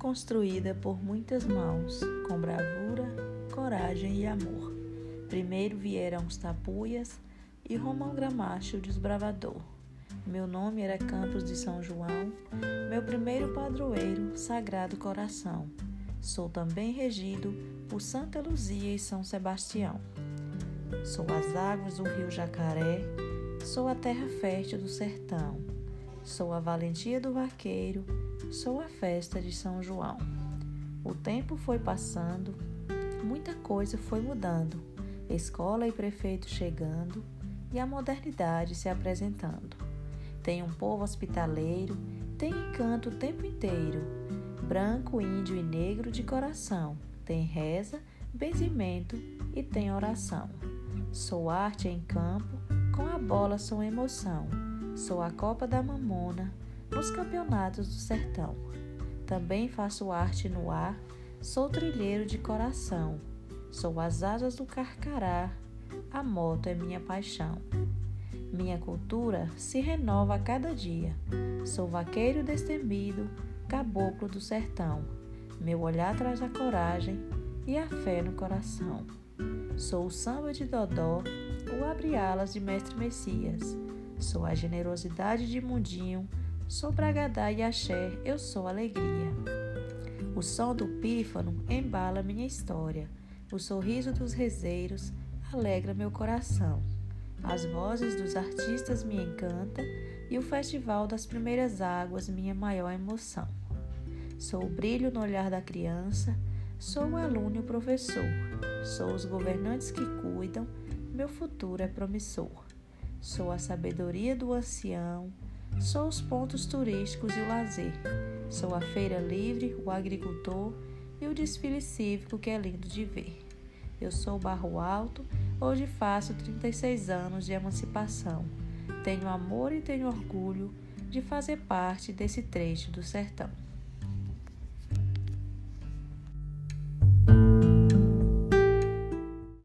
construída por muitas mãos, com bravura, coragem e amor. Primeiro vieram os tapuias e Romão Gramacho, o desbravador. Meu nome era Campos de São João, meu primeiro padroeiro, Sagrado Coração. Sou também regido por Santa Luzia e São Sebastião. Sou as águas do rio Jacaré, sou a terra fértil do sertão, sou a valentia do vaqueiro, sou a festa de São João. O tempo foi passando, muita coisa foi mudando, escola e prefeito chegando e a modernidade se apresentando. Tem um povo hospitaleiro, tem encanto o tempo inteiro, branco, índio e negro de coração, tem reza, benzimento e tem oração. Sou arte em campo, com a bola sou emoção. Sou a copa da mamona nos campeonatos do sertão. Também faço arte no ar, sou trilheiro de coração. Sou as asas do carcará, a moto é minha paixão. Minha cultura se renova a cada dia. Sou vaqueiro destemido, caboclo do sertão. Meu olhar traz a coragem e a fé no coração. Sou o samba de Dodó, o abre-alas de Mestre Messias. Sou a generosidade de Mundinho, sou Bragadá e Axé, eu sou alegria. O som do pífano embala minha história, o sorriso dos rezeiros alegra meu coração. As vozes dos artistas me encantam e o festival das primeiras águas minha maior emoção. Sou o brilho no olhar da criança, Sou o aluno e o professor. Sou os governantes que cuidam. Meu futuro é promissor. Sou a sabedoria do ancião. Sou os pontos turísticos e o lazer. Sou a feira livre, o agricultor e o desfile cívico que é lindo de ver. Eu sou Barro Alto, hoje faço 36 anos de emancipação. Tenho amor e tenho orgulho de fazer parte desse trecho do sertão.